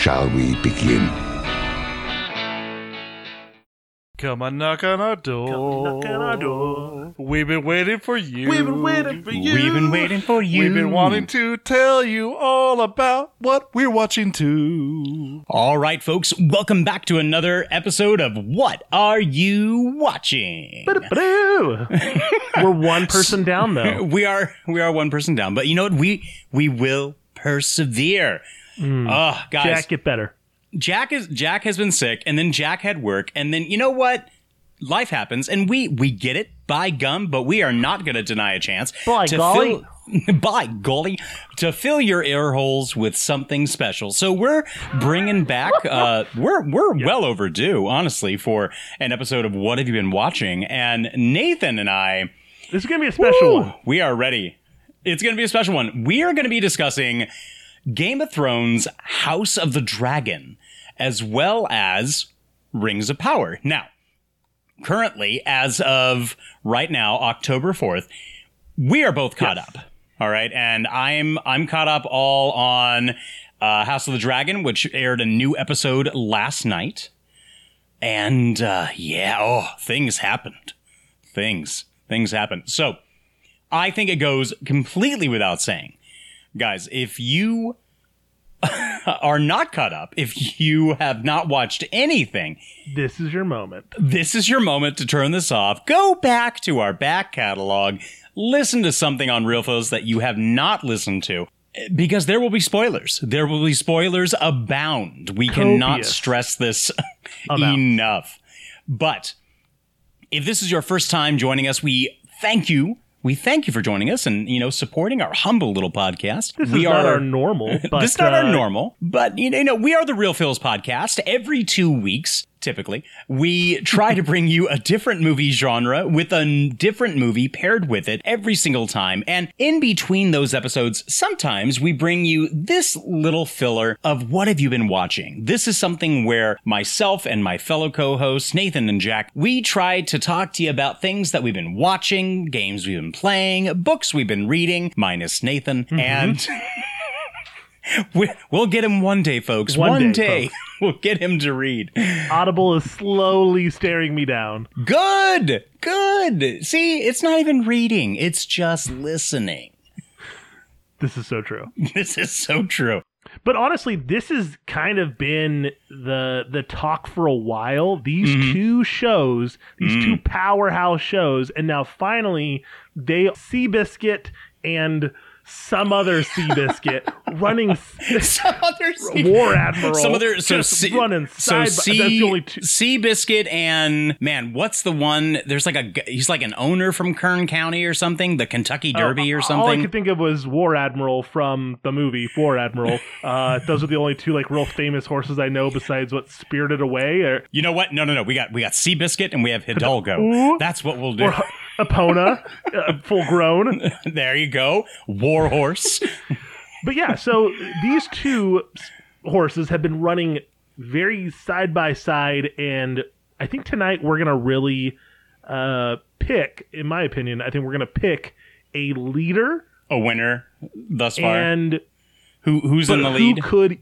shall we begin? Come on, knock on our door. Knock on our door. We've been waiting for you. We've been waiting for you. We've been waiting for you. We've been wanting to tell you all about what we're watching too. All right, folks, welcome back to another episode of What Are You Watching? We're one person down though. we are we are one person down, but you know what? We we will persevere. Oh, guys, Jack, get better. Jack is Jack has been sick, and then Jack had work, and then you know what? Life happens, and we we get it by gum, but we are not going to deny a chance. By to golly. fill, by golly, to fill your ear holes with something special. So we're bringing back. Uh, we're we're well overdue, honestly, for an episode of What Have You Been Watching? And Nathan and I, This is gonna be a special Woo! one. we are ready. It's going to be a special one. We are going to be discussing Game of Thrones House of the Dragon, as well as Rings of Power. Now, currently, as of right now, October 4th, we are both caught up. All right. And I'm I'm caught up all on uh, House of the Dragon, which aired a new episode last night. And uh, yeah, oh, things happened. Things. Things happened. So I think it goes completely without saying. Guys, if you are not caught up, if you have not watched anything, This is your moment. this is your moment to turn this off. Go back to our back catalog, listen to something on Real Foes that you have not listened to. Because there will be spoilers. There will be spoilers abound. We cannot stress this enough. But if this is your first time joining us, we thank you. We thank you for joining us and you know supporting our humble little podcast. This we is not our normal, but this is not our uh, normal, but you know, you know, we are the Real Phil's podcast. Every two weeks, typically, we try to bring you a different movie genre with a n- different movie paired with it every single time. And in between those episodes, sometimes we bring you this little filler of what have you been watching. This is something where myself and my fellow co-hosts, Nathan and Jack, we try to talk to you about things that we've been watching, games we've been playing, books we've been reading, minus Nathan, mm-hmm. and we, we'll get him one day, folks. One One, day, day, we'll get him to read. Audible is slowly staring me down. Good, good. See, it's not even reading; it's just listening. This is so true. This is so true. But honestly, this has kind of been the the talk for a while. These mm-hmm. two shows, these two mm. powerhouse shows, and now finally they Seabiscuit and some other sea biscuit running Some other War Admiral. some other so sea, running so sea, that's the only two- sea biscuit and man, what's the one? There's like a he's like an owner from Kern County or something, the Kentucky Derby or something All I could think of was War Admiral from the movie War Admiral. Uh, those are the only two like real famous horses I know besides what Spirited Away or, You know what? No, no, no. We got we got Seabiscuit and we have Hidalgo. Ooh. That's what we'll do. Epona, uh, full grown. there you go. War horse. But yeah, so these two horses have been running very side by side, and I think tonight we're gonna really uh, pick, in my opinion, I think we're gonna pick a leader A winner thus far. and who who's in the lead? who could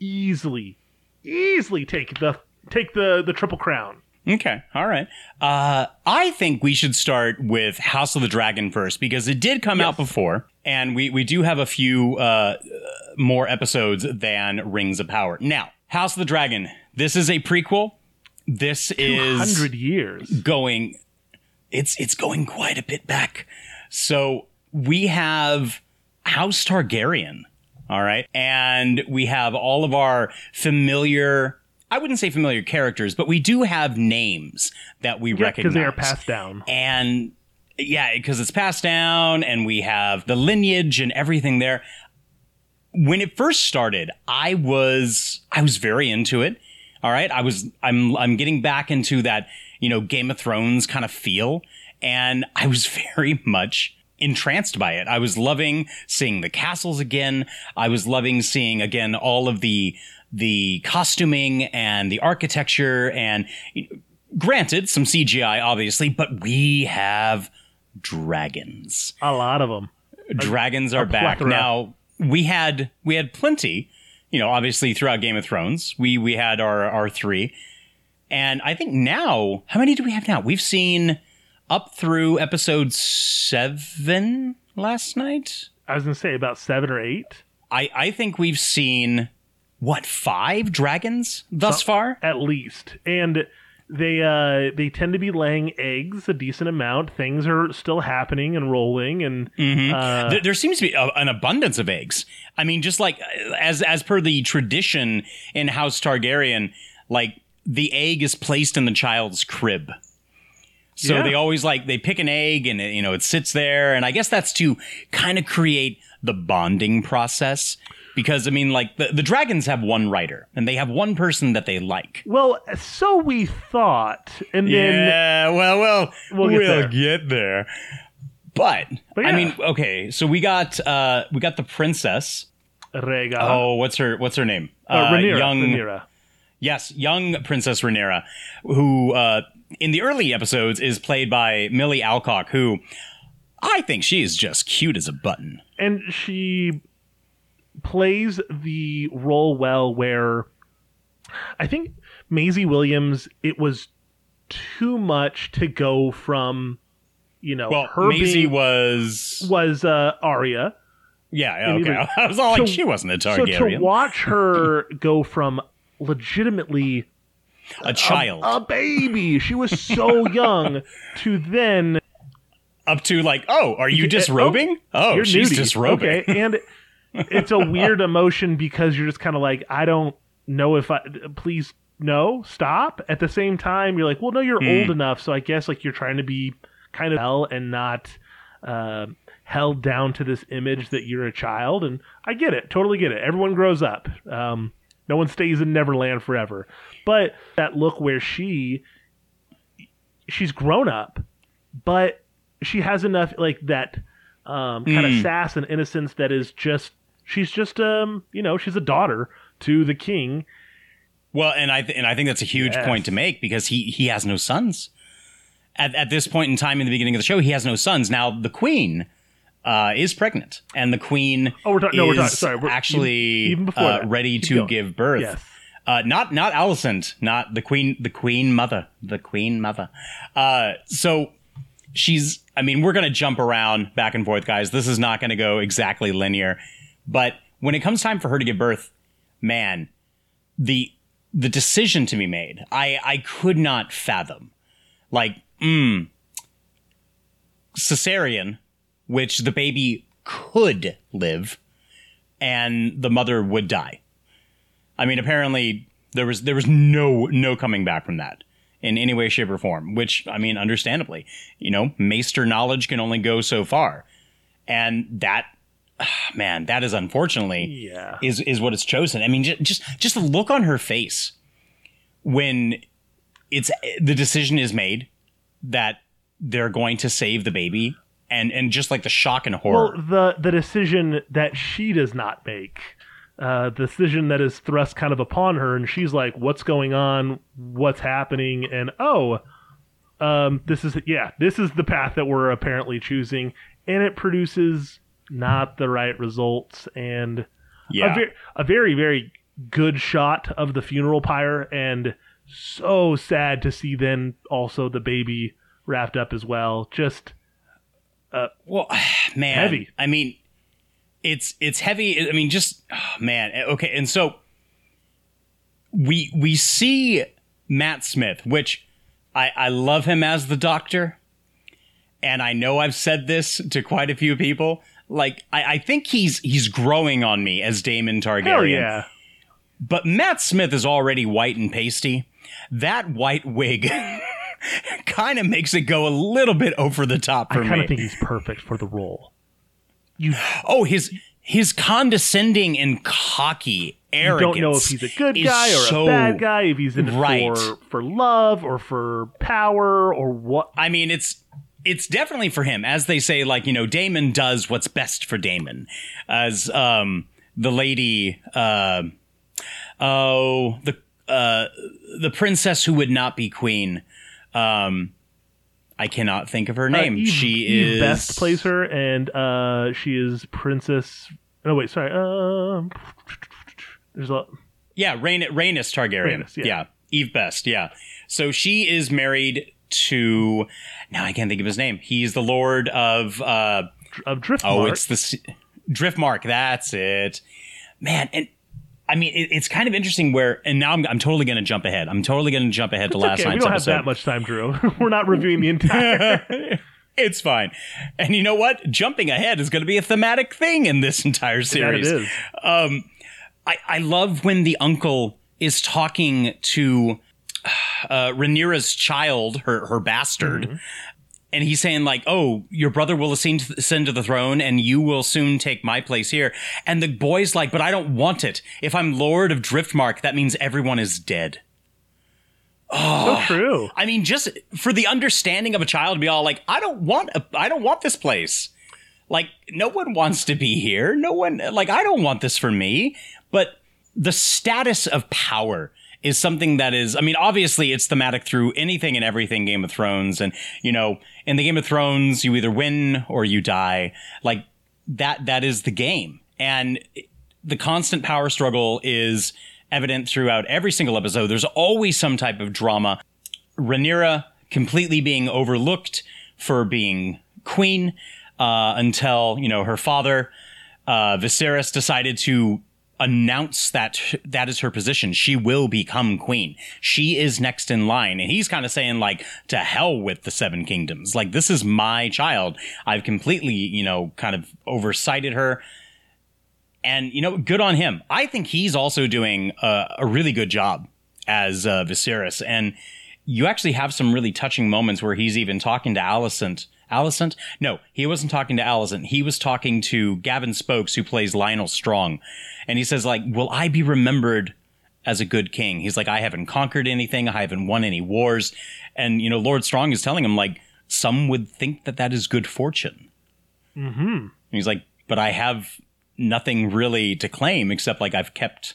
easily, easily take the take the the triple crown. Okay, all right. Uh, I think we should start with House of the Dragon first because it did come out before, and we we do have a few uh, more episodes than Rings of Power. Now, House of the Dragon. This is a prequel. This is Hundred years. going it's it's going quite a bit back. So we have House Targaryen, all right? And we have all of our familiar I wouldn't say familiar characters, but we do have names that we Yeah, recognize. because they are passed down. And yeah, because it's passed down and we have the lineage and everything there. when it first started, I was I was very into it. All right, I was I'm I'm getting back into that you know Game of Thrones kind of feel, and I was very much entranced by it. I was loving seeing the castles again. I was loving seeing again all of the the costuming and the architecture and granted some CGI obviously, but we have dragons. A lot of them. Dragons are back plethora. now. We had we had plenty, you know, obviously throughout Game of Thrones. We we had our our three, and I think now how many do we have now? We've seen up through episode seven last night. I was gonna say about seven or eight I I think we've seen what five dragons thus Some- far. at least, and they uh they tend to be laying eggs a decent amount. Things are still happening and rolling, and uh, there, there seems to be a, an abundance of eggs. I mean, just like as as per the tradition in House Targaryen, like the egg is placed in the child's crib. So Yeah. they always like they pick an egg and it, you know it sits there, and I guess that's to kind of create the bonding process. Because I mean, like the, the dragons have one writer, and they have one person that they like. well, so we thought, and then yeah, well, well, We'll get there. get there. But, But I mean, okay, so we got uh we got the princess. Rhaegar, Oh, what's her what's her name? uh, Rhaenyra, young Rhaenyra. yes, young Princess Rhaenyra, who uh in the early episodes is played by Millie Alcock, who I think she is just cute as a button. and she plays the role well where I think Maisie Williams it was too much to go from you know Well, her Maisie being, was was uh Arya yeah, okay. even- I was all like, she wasn't a so to watch her go from legitimately a child, a baby she was so young to then up to like, oh, are you Yeah, disrobing? Oh, you're she's nudie. disrobing. Okay, and it's a weird emotion because you're just kind of like, I don't know if I. Please, no, stop. At the same time, you're like, well, no, you're Hmm. old enough, so I guess like you're trying to be kind of hell and not uh, held down to this image that you're a child. And I get it, totally get it. Everyone grows up. Um, no one stays in Neverland forever. But that look where she she's grown up, but she has enough like that um, kind Mm. of sass and innocence that is just she's just um you know she's a daughter to the king. Well, and I th- and I think that's a huge Yes. point to make because he he has no sons. At at this point in time in the beginning of the show, he has no sons. Now the queen uh, is pregnant, and the queen Oh, we're talking. No, we're is talking. Sorry, we're, actually even, even before uh, ready Keep to going. give birth. Yes. Uh, not not Alicent, not the queen, the queen mother, the queen mother. Uh, so she's. I mean, we're gonna jump around back and forth, guys. This is not gonna go exactly linear, but when it comes time for her to give birth, man, the the decision to be made, I I could not fathom. Like, mm, cesarean, which the baby could live, and the mother would die. I mean, apparently there was there was no no coming back from that in any way, shape, or form. Which I mean, understandably, you know, maester knowledge can only go so far, and that man, that is unfortunately Yeah. is is what it's chosen. I mean, just just just the look on her face when it's the decision is made that they're going to save the baby, and and just like the shock and horror. Well, the the decision that she does not make, uh, the decision that is thrust kind of upon her, and she's like, "What's going on? What's happening?" And oh, um, this is yeah, this is the path that we're apparently choosing, and it produces not the right results, and yeah, a, ver- a very very good shot of the funeral pyre, and so sad to see then also the baby wrapped up as well. Just uh, Well, man, Heavy. I mean, it's it's heavy. I mean, just oh, man. Okay, and so we we see Matt Smith, which I I love him as the Doctor, and I know I've said this to quite a few people. Like I, I think he's he's growing on me as Daemon Targaryen. hell yeah. But Matt Smith is already white and pasty. That white wig kind of makes it go a little bit over the top for me. I kind of think he's perfect for the role. You Oh, his his condescending and cocky arrogance. You don't know if he's a good guy or so- a bad guy, if he's in it Right. for for love or for power or what. I mean, it's it's definitely for him, as they say. Like you know, Daemon does what's best for Daemon, as um the lady, uh, oh the uh the princess who would not be queen. Um, I cannot think of her name. Uh, Eve, she Eve is Best plays her, and uh, she is Princess. Oh wait, sorry. Um, there's a Yeah, Rain, Rhaenys Targaryen. Rhaenys, yeah. yeah. Eve Best. Yeah. So she is married to. Now I can't think of his name. He's the Lord of. uh of Driftmark. Oh, it's the Driftmark. That's it, man. And I mean, it, it's kind of interesting where. And now I'm, I'm totally going to jump ahead. I'm totally going to jump ahead to It's last okay. We night's don't have episode. that much time, Drew. We're not reviewing the entire. It's fine. And you know what? Jumping ahead is going to be a thematic thing in this entire series. is. Um, I, I love when the uncle is talking to uh, Rhaenyra's child, her her bastard, Mm-hmm. and he's saying like, "Oh, your brother will ascend to, the throne, and you will soon take my place here." And the boy's like, "But I don't want it. If I'm Lord of Driftmark, that means everyone is dead." so true. I mean, just for the understanding of a child to be all like, I don't want, a, I don't want this place. Like, no one wants to be here. No one, like, I don't want this for me. But the status of power is something that is, I mean, obviously it's thematic through anything and everything Game of Thrones. And, you know, in the Game of Thrones, you either win or you die. Like, that, that is the game. And the constant power struggle is evident throughout every single episode. There's always some type of drama. Rhaenyra completely being overlooked for being queen uh, until you know her father uh, Viserys decided to announce that that is her position. She will become queen. She is next in line, and he's kind of saying like, "To hell with the Seven Kingdoms. Like this is my child. I've completely you know kind of oversighted her." And you know, good on him. I think he's also doing a, a really good job as uh, Viserys. And you actually have some really touching moments where he's even talking to Alicent. Alicent? No, he wasn't talking to Alicent. He was talking to Gavin Spokes, who plays Lyonel Strong. And he says, like, will I be remembered as a good king? He's like, I haven't conquered anything. I haven't won any wars. And, you know, Lord Strong is telling him, like, some would think that that is good fortune. Mm-hmm. And he's like, but I have nothing really to claim except like I've kept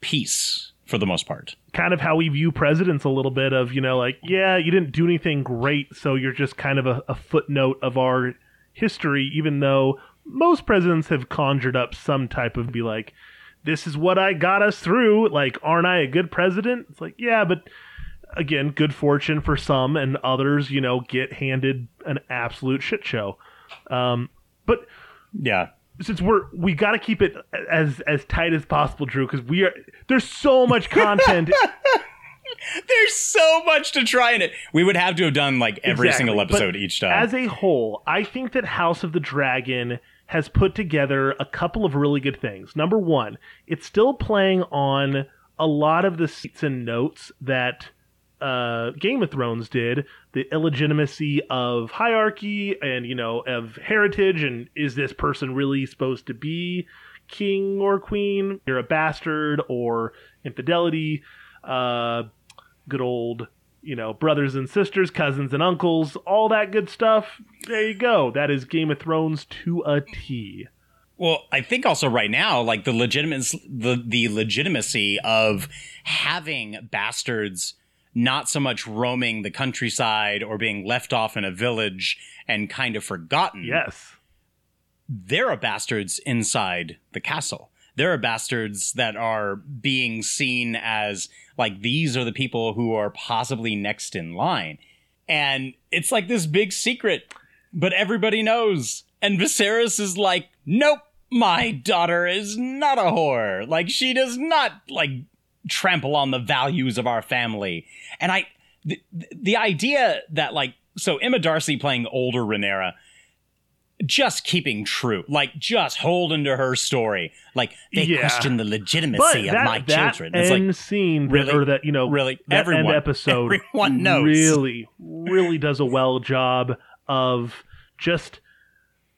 peace for the most part. Kind of how we view presidents a little bit of, you know, like, yeah, you didn't do anything great, so you're just kind of a, a footnote of our history, even though most presidents have conjured up some type of be like, this is what I got us through. Like, aren't I a good president? It's like, yeah, but again, good fortune for some, and others, you know, get handed an absolute shit show. Um, but Yeah. Since we're we got to keep it as as tight as possible, Drew, because we are there's so much content. There's so much to try in it. We would have to have done like every Exactly, single but episode each time. As a whole, I think that House of the Dragon has put together a couple of really good things. Number one, it's still playing on a lot of the seats and notes that uh, Game of Thrones did. The illegitimacy of hierarchy and, you know, of heritage, and is this person really supposed to be king or queen? You're a bastard or infidelity. Uh, good old you know, brothers and sisters, cousins and uncles, all that good stuff. There you go. That is Game of Thrones to a T. Well, I think also right now, like the legitimacy, the the legitimacy of having bastards not so much roaming the countryside or being left off in a village and kind of forgotten. Yes. There are bastards inside the castle. There are bastards that are being seen as like these are the people who are possibly next in line. And it's like this big secret, but everybody knows. And Viserys is like, nope, my daughter is not a whore. Like, she does not, like, trample on the values of our family. And I, the, the idea that, like, so Emma Darcy playing older Rhaenyra, just keeping true, like just holding to her story. Like they Yeah. question the legitimacy of my that children. It's end like scene, that- or that you know, Really? that Everyone- end episode, everyone knows. really, really does a well job of just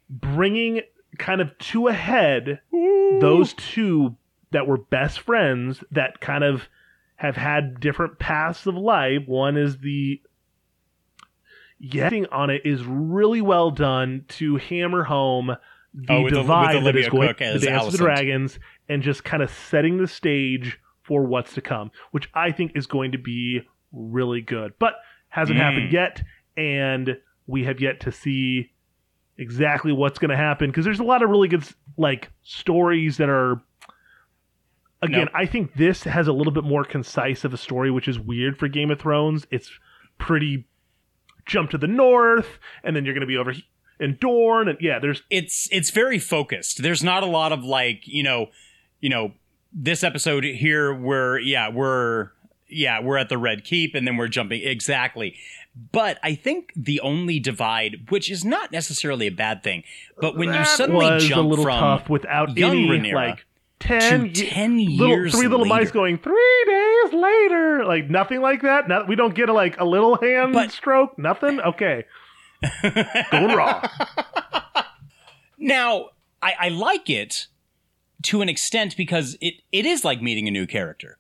bringing kind of two ahead, those two that were best friends that kind of have had different paths of life. One is the getting on it is really well done to hammer home the Oh, with the- divide that going Cook the Dance of the Dragons and just kind of setting the stage for what's to come, which I think is going to be really good. But hasn't Mm. happened yet, and we have yet to see exactly what's going to happen because there's a lot of really good like stories that are again i think this has a little bit more concise of a story which is weird for game of thrones it's pretty jump to the north and then you're going to be over in dorne and yeah there's it's it's very focused. There's not a lot of like, you know, you know, this episode here we're yeah, we're yeah, we're at the Red Keep and then we're jumping exactly. But I think the only divide, which is not necessarily a bad thing, but when you suddenly jump from tough without young any Rhaenyra like 10, to ye- 10 little, years three little mice going three days later like nothing like that not, we don't get a like a little hand But- stroke nothing okay going raw Now, I, I like it to an extent because it, it is like meeting a new character.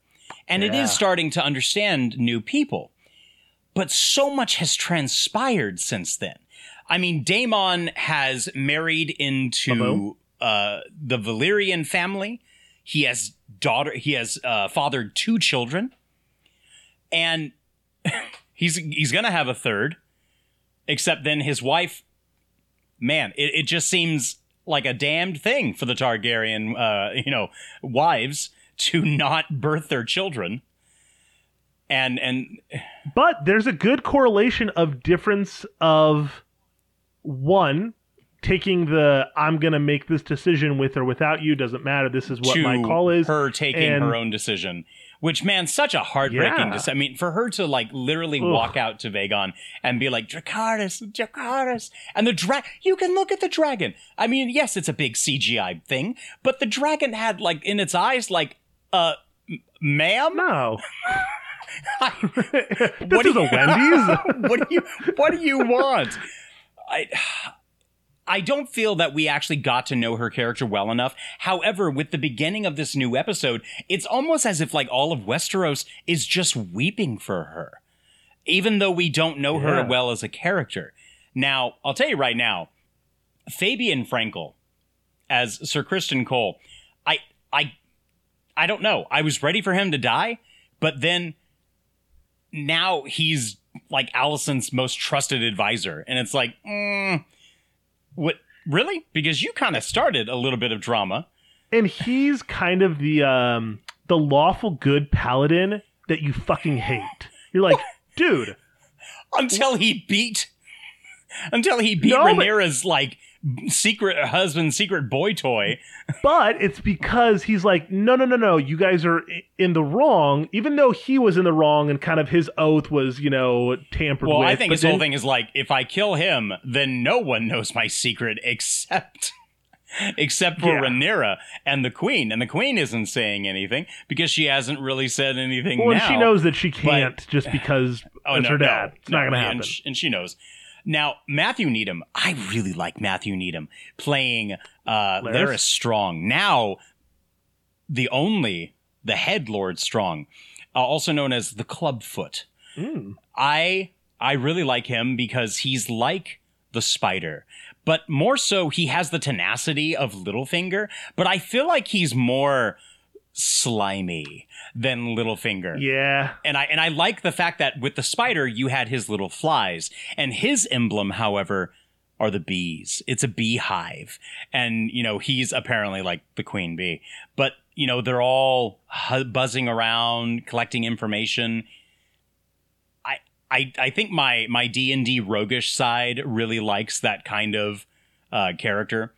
And it Yeah. is starting to understand new people. But so much has transpired since then. I mean, daemon has married into uh, the Velaryon family. He has daughter. He has uh, fathered two children, and he's he's gonna have a third. Except then his wife man, it, it just seems like a damned thing for the Targaryen, uh, you know, wives to not birth their children. And and But there's a good correlation of difference of one taking the I'm going to make this decision with or without you doesn't matter. This is what my call is. her taking and- her own decision, which man, such a heartbreaking. Yeah. decision. I mean, for her to like literally Ugh. walk out to Vhagar and be like Dracarys, Dracarys, and the drag. You can look at the dragon. I mean, yes, it's a big CGI thing, but the dragon had like in its eyes like uh. Ma'am, No. what this do is a you- Wendy's. what do you what do you want? I I don't feel that we actually got to know her character well enough. However, with the beginning of this new episode, it's almost as if like all of Westeros is just weeping for her. Even though we don't know her well as a character. Now, I'll tell you right now, Fabien Frankel as Sir Criston Cole, I I I don't know. I was ready for him to die, but then now he's like Alicent's most trusted advisor, and it's like, mm, what? Really? Because you kind of started a little bit of drama. and he's kind of the um the lawful good paladin that you fucking hate. You're like, dude, until he beat until he beat No, but- like secret husband, secret boy toy. but it's because he's like, no, no, no, no, you guys are in the wrong. Even though he was in the wrong and kind of his oath was, you know, tampered Well, with. I think but his whole thing is like, if I kill him, then no one knows my secret except except for Yeah. Rhaenyra and the Queen, and the Queen isn't saying anything because she hasn't really said anything. Well, now. she knows that she can't just because Oh it's no, her no, dad. it's no, not going to and happen. And she knows. Now, Matthew Needham, I really like Matthew Needham playing uh, Larys? Strong. Now, the only, the head Lord Strong, uh, also known as the Clubfoot. Mm. I I really like him because he's like the spider, but more so he has the tenacity of Littlefinger. But I feel like he's more slimy than Littlefinger yeah. and I and I like the fact that with the spider you had his little flies, and his emblem, however, are the bees. It's a beehive, and you know he's apparently like the queen bee, but you know they're all buzzing around, collecting information. I I I think my my D and D roguish side really likes that kind of uh, character.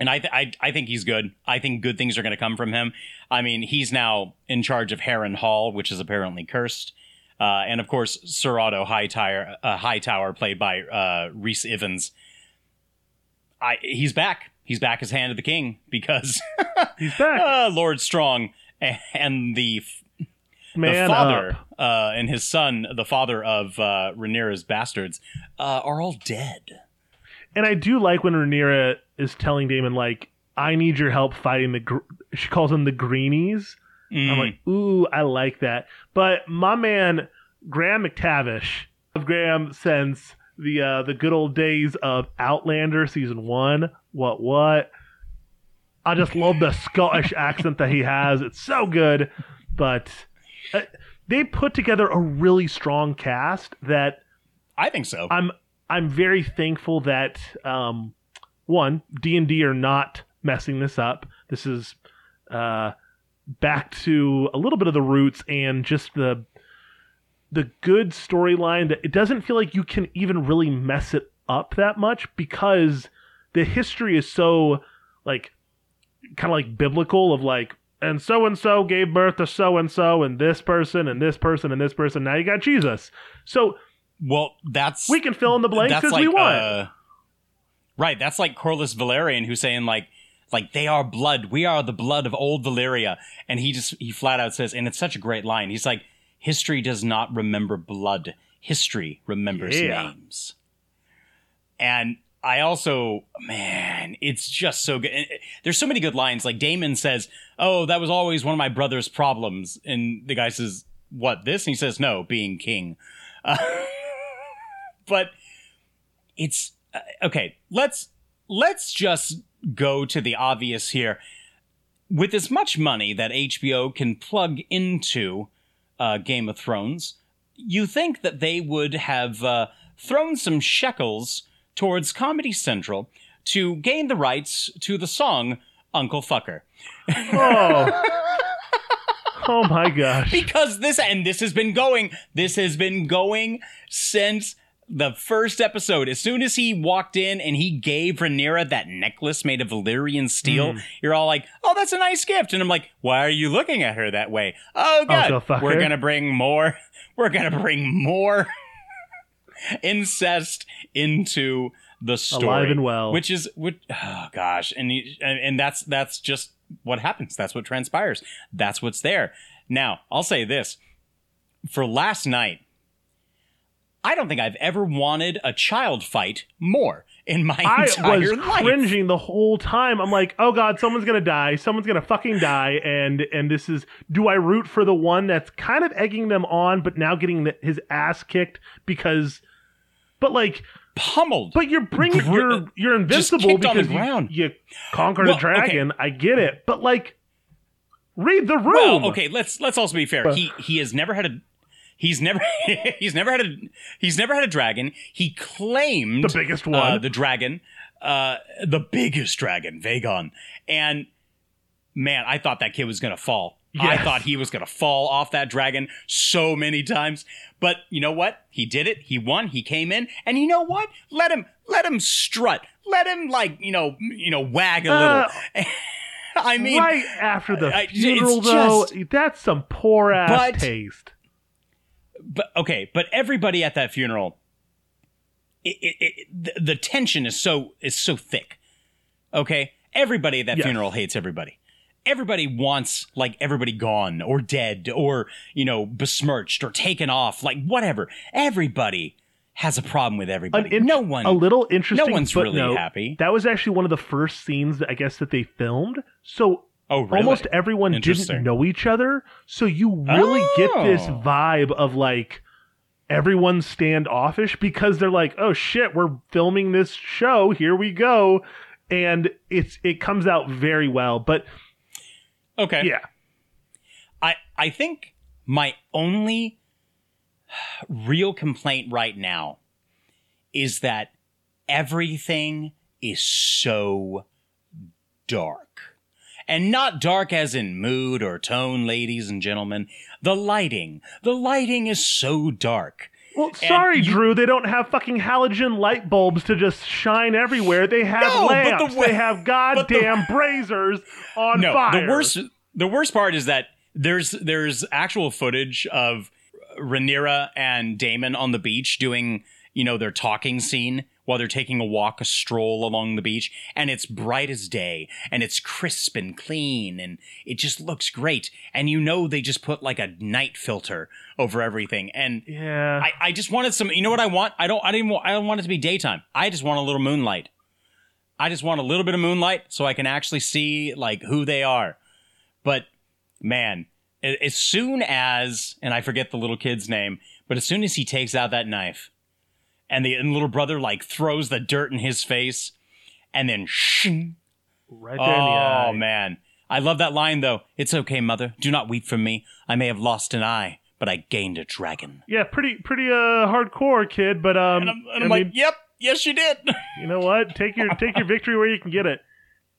And I, th- I, I think he's good. I think good things are going to come from him. I mean, he's now in charge of Harrenhal, which is apparently cursed. Uh, and of course, Sir Otto Hightower, uh, Hightower, played by uh, Rhys Ifans. I, he's back. He's back as Hand of the King because He's back. uh, Lord Strong and the f- Man the father uh, and his son, the father of uh, Rhaenyra's bastards, uh, are all dead. And I do like when Rhaenyra is telling Daemon like, "I need your help fighting the." Gr-, she calls them the Greenies. I'm like, ooh, I like that. But my man Graham McTavish, of Graham since the uh, the good old days of Outlander season one. What what? I just love the Scottish accent that he has. It's so good. But uh, they put together a really strong cast that I think so. I'm I'm very thankful that um, one D and D are not messing this up. This is uh, back to a little bit of the roots and just the the good storyline that it doesn't feel like you can even really mess it up that much because the history is so like kind of like biblical of like and so and so gave birth to so and so and this person and this person and this person now you got Jesus. So well, that's we can fill in the blanks as like, we want. uh, right, that's like Corlys Velaryon who's saying like like they are blood. We are the blood of old Valyria. And he just he flat out says, and it's such a great line. He's like, history does not remember blood. History remembers Yeah. names. And I also, man, it's just so good. There's so many good lines. Like Daemon says, "Oh, that was always one of my brother's problems," and the guy says, "What this?" And he says, "No, being king." Uh, but it's uh, okay. Let's let's just go to the obvious here. With as much money that HBO can plug into uh, Game of Thrones, you think that they would have uh, thrown some shekels towards Comedy Central to gain the rights to the song Uncle Fucker. oh. oh my gosh. Because this, and this has been going, this has been going since the first episode. As soon as he walked in and he gave Rhaenyra that necklace made of Valyrian steel, Mm. you're all like, oh, that's a nice gift. And I'm like, why are you looking at her that way? Oh, God. Uncle fucker. We're going to bring more, we're to bring more incest into the story. Alive and well. Which is, which, oh gosh. And, you- and, and that's, that's just what happens. That's what transpires. That's what's there. Now, I'll say this for last night, I don't think I've ever wanted a child fight more in my I entire was life. cringing the whole time. I'm like, oh god, someone's gonna die. Someone's gonna fucking die. And and this is, do I root for the one that's kind of egging them on, but now getting the, his ass kicked because, but like, Pummeled. but you're bringing, Gr- you're you're invincible because you, ground. you conquered Well, a dragon. I get it, but like, read the room. Well, okay, let's let's also be fair. He he has never had a he's never he's never had a he's never had a dragon. He claimed The biggest uh, one. the dragon, uh, the biggest dragon, Vhagar, and man, I thought that kid was gonna fall. I thought he was gonna fall off that dragon so many times. But you know what? He did it. He won. He came in, and you know what? Let him let him strut. Let him like you know you know wag a Uh, little. I mean, right after the I- funeral, though, just- that's some poor ass But- taste. But okay, but everybody at that funeral, it, it, it, the, the tension is so is so thick. Okay, everybody at that Yes. funeral hates everybody. Everybody wants like everybody gone or dead or you know besmirched or taken off, like whatever. Everybody has a problem with everybody. Int- no one. a little interesting. No one's really happy. That was actually one of the first scenes that I guess that they filmed. So Oh, really? almost everyone didn't know each other. So you really get this Oh. vibe of like everyone's standoffish because they're like, "Oh shit, we're filming this show. Here we go." And it's it comes out very well. But Okay. yeah, I I think my only real complaint right now is that everything is so dark. And not dark as in mood or tone, ladies and gentlemen. The lighting. The lighting is so dark. Well, sorry, you- Drew. They don't have fucking halogen light bulbs to just shine everywhere. They have No, but the lamps. they have but the- goddamn braziers on no, fire. the worst the worst part is that there's there's actual footage of Rhaenyra and Daemon on the beach doing you know, their talking scene while they're taking a walk, a stroll along the beach, and it's bright as day, and it's crisp and clean, and it just looks great. And you know they just put like a night filter over everything. And Yeah. I, I just wanted some. You know what I want? I don't. I didn't. Want, I don't want it to be daytime. I just want a little moonlight. I just want a little bit of moonlight so I can actually see like who they are. But man, as soon as and I forget the little kid's name, but as soon as he takes out that knife, and the and little brother like throws the dirt in his face, and then shing, right there in the eye. Oh man, I love that line though. It's okay, mother. Do not weep for me. I may have lost an eye, but I gained a dragon. Yeah, pretty pretty uh hardcore kid, but um And I'm, and I'm like, mean, yep, yes, you did. you know what? Take your take your victory where you can get it.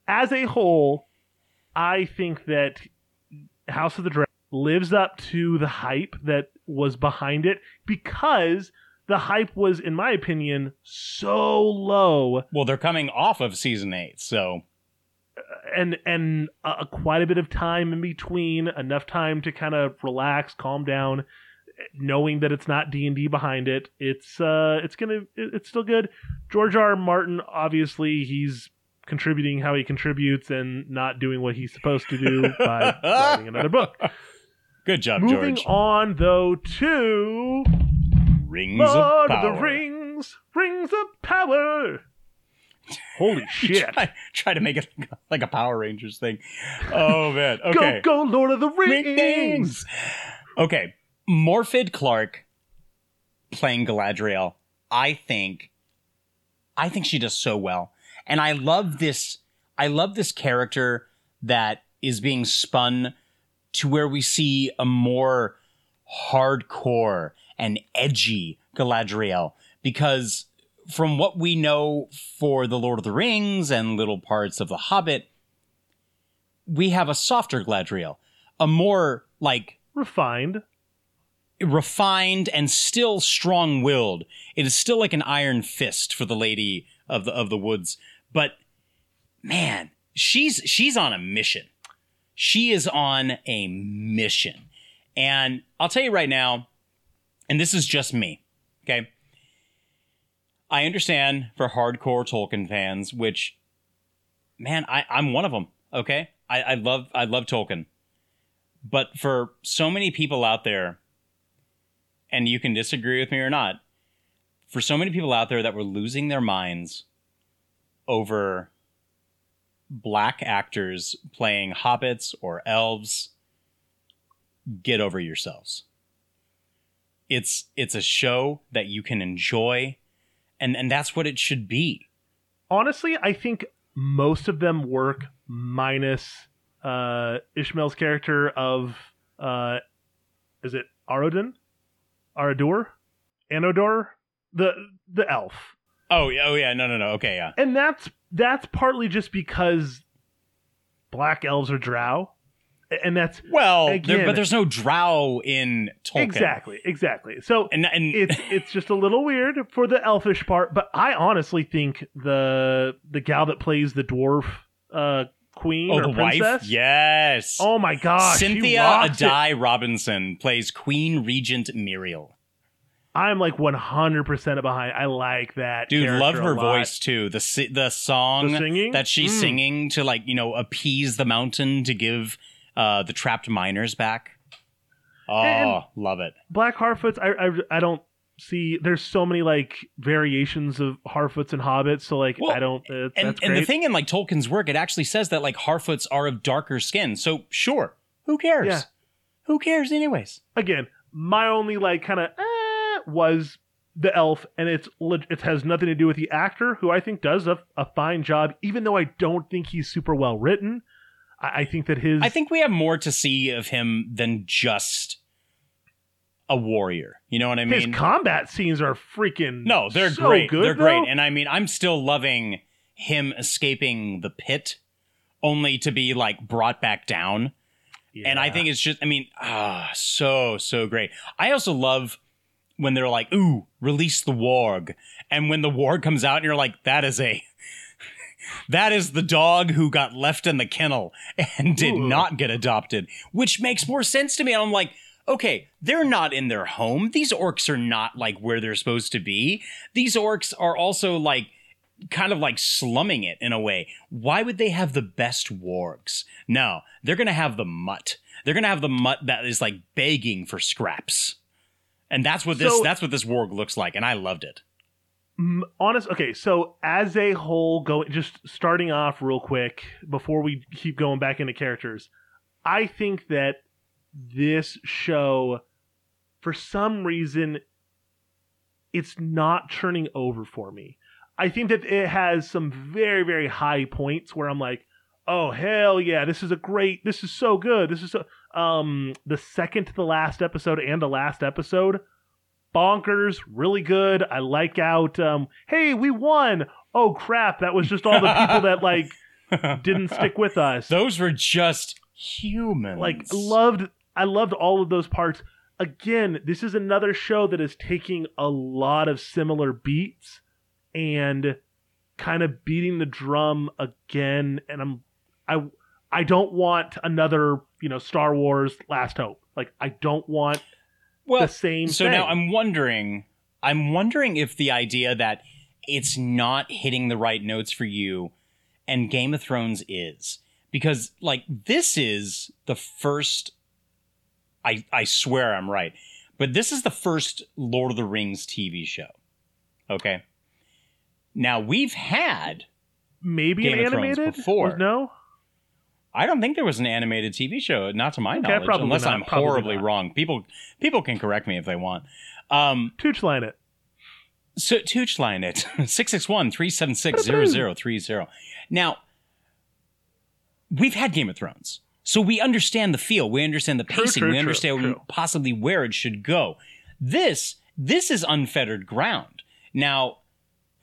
As a whole, I think that House of the Dragon lives up to the hype that was behind it because the hype was, in my opinion, so low well, they're coming off of season eight, so and and uh, quite a bit of time in between, enough time to kind of relax, calm down, knowing that it's not D and D behind it. It's uh, it's gonna, it's still good. George R. R. Martin, obviously, he's contributing how he contributes and not doing what he's supposed to do by writing another book. good job, Moving George. on though to Rings Lord of the Rings, Rings of Power. Holy shit! try, try to make it like a Power Rangers thing. Oh man. Okay. Go, go, Lord of the Rings. Rings. Okay. Morfydd Clark playing Galadriel. I think I think she does so well. And I love this I love this character that is being spun to where we see a more hardcore and edgy Galadriel because from what we know for the Lord of the Rings and little parts of the Hobbit we have a softer Galadriel, a more like Refined. refined and still strong-willed. It is still like an iron fist for the lady of the of the woods, but man, she's she's on a mission. She is on a mission. And I'll tell you right now, and this is just me, okay? I understand for hardcore Tolkien fans, which man, I, I'm one of them, okay? I, I love I love Tolkien. But for so many people out there and you can disagree with me or not, for so many people out there that were losing their minds over black actors playing hobbits or elves, get over yourselves. It's it's a show that you can enjoy and and that's what it should be. honestly, I think most of them work minus uh, Ishmael's character of uh, is it Arodin, Aradur, Anodor, the the elf, Oh, yeah, oh yeah, no no no. Okay, yeah. and that's that's partly just because black elves are drow, and that's Well, there, but there's no drow in Tolkien. exactly exactly. So And and it's it's just a little weird for the elfish part, but I honestly think the the gal that plays the dwarf uh, queen oh, or the princess, wife? Yes. Oh my gosh, Cynthia rocks it. Adai Robinson plays Queen Regent Muriel. I'm like 100% behind. I like that. Dude, love her voice too. The si- the song The singing? that she's Mm. singing to like you know appease the mountain to give uh, the trapped miners back. Oh, And- love it. Black Harfoots, I, I I don't see. There's so many like variations of Harfoots and Hobbits. So like Well, I don't. Uh, And and the thing in like Tolkien's work, it actually says that like Harfoots are of darker skin. So sure, who cares? Yeah. Who cares anyways? Again, my only like kind of eh, was the elf, and it's it has nothing to do with the actor, who I think does a, a fine job, even though I don't think he's super well written. I, I think that his I think we have more to see of him than just a warrior. You know what I mean? his combat scenes are freaking no, they're so great. Good, they're though. great. And I mean, I'm still loving him escaping the pit only to be like brought back down. And I think it's just, I mean, ah, so, so great. I also love when they're like, ooh, release the warg. And when the warg comes out and you're like, that is a, that is the dog who got left in the kennel and did Ooh. not get adopted, which makes more sense to me. I'm like, okay, they're not in their home. These orcs are not like where they're supposed to be. These orcs are also like kind of like slumming it in a way. Why would they have the best wargs? No, they're going to have the mutt. They're going to have the mutt that is like begging for scraps. And that's what this So- that's what this warg looks like and I loved it. Honest okay so as a whole go just starting off real quick before we keep going back into characters i think that this show for some reason it's not churning over for me. I think that it has some very very high points where i'm like oh hell yeah this is a great this is so good this is so um the second to the last episode and the last episode bonkers, really good. I like out. Um, hey, we won. Oh crap! That was just all the people that like didn't stick with us. Those were just humans. Like loved. I loved all of those parts. Again, this is another show that is taking a lot of similar beats and kind of beating the drum again. And I'm, I, I don't want another, you know, Star Wars Last Hope. Like I don't want well, the same. So thing. now I'm wondering, I'm wondering if the idea that it's not hitting the right notes for you and Game of Thrones is because like this is the first I I swear I'm right. But this is the first Lord of the Rings TV show. Okay? Now we've had maybe Game an animated before. No. I don't think there was an animated TV show, not to my Okay, knowledge, unless not, I'm horribly not. wrong. People people can correct me if they want. Um, Toochline it. so Toochline it 661-376-0030. Now, we've had Game of Thrones. So we understand the feel, we understand the pacing, true, we true, understand true. possibly where it should go. This this is unfettered ground. Now,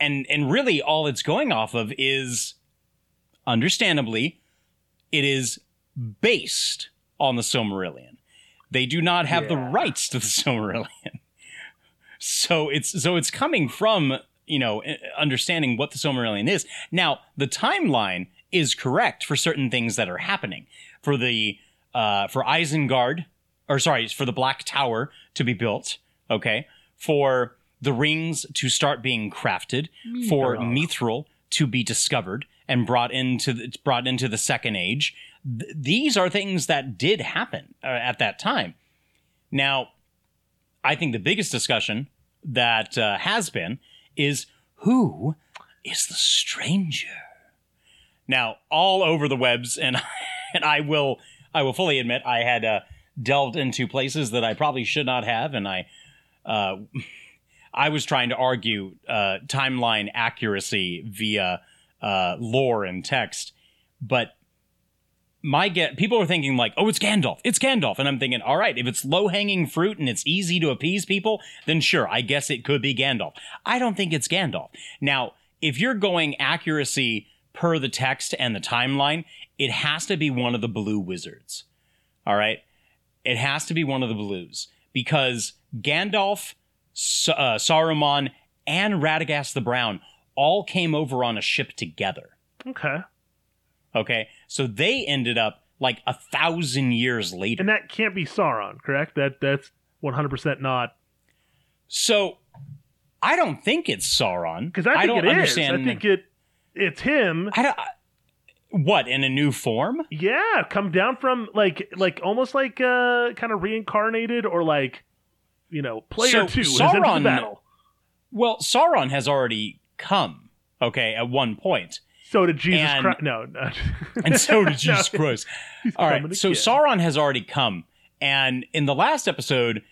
and and really all it's going off of is understandably it is based on the Silmarillion. They do not have the rights to the Silmarillion. So it's so it's coming from, you know, eh, understanding what the Silmarillion is. Now, the timeline is correct for certain things that are happening. For the uh for Isengard, or sorry, for the Black Tower to be built, okay? For the rings to start being crafted, for Mithril to be discovered and brought into the, brought into the second age. Th- these are things that did happen uh, at that time. Now, I think the biggest discussion that uh, has been is who is the stranger? Now, all over the webs, and and I will I will fully admit I had uh, delved into places that I probably should not have, and I uh, I was trying to argue uh, timeline accuracy via uh, lore and text, but my get people are thinking like, oh, it's Gandalf, it's Gandalf, and I'm thinking, all right, if it's low hanging fruit and it's easy to appease people, then sure, I guess it could be Gandalf. I don't think it's Gandalf. Now, if you're going accuracy per the text and the timeline, it has to be one of the blue wizards. All right, it has to be one of the blues because Gandalf, uh, Saruman, and Radagast the Brown all came over on a ship together. Okay. Okay, so they ended up like a thousand years later. And that can't be Sauron, correct? That that's one hundred percent not so I don't think it's Sauron because I think don't it is. understand. I think it it's him. I don't. What in a new form? Yeah, come down from like like almost like uh kind of reincarnated or like you know player So, two has entered the Sauron- battle. Well, Sauron has already come. Okay, at one point, So did Jesus and- Christ? No, no. and so did No, Jesus Christ. All coming so again. Sauron has already come, and in the last episode,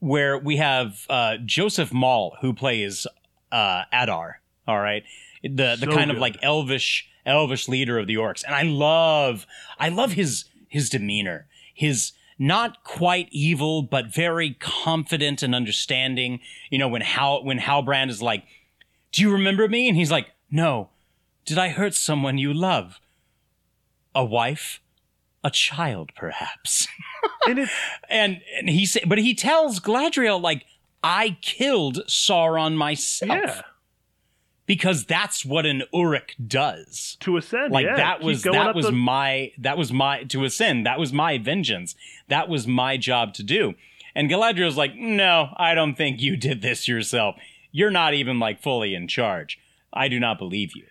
where we have uh, Joseph Mawle who plays uh, Adar. All right, the the So kind of like elvish elvish leader of the orcs, and I love I love his his demeanor, his not quite evil but very confident and understanding. You know when Hal when Halbrand is like, "Do you remember me?" and he's like, "No." Did I hurt someone you love? A wife? A child, perhaps. and and and he say, but he tells Galadriel like, "I killed Sauron myself." yeah. because that's what an Uruk does. To ascend, Like yeah. that was that was the- my that was my to ascend. That was my vengeance. That was my job to do. And Galadriel's like, no, I don't think you did this yourself. You're not even like fully in charge. I do not believe you.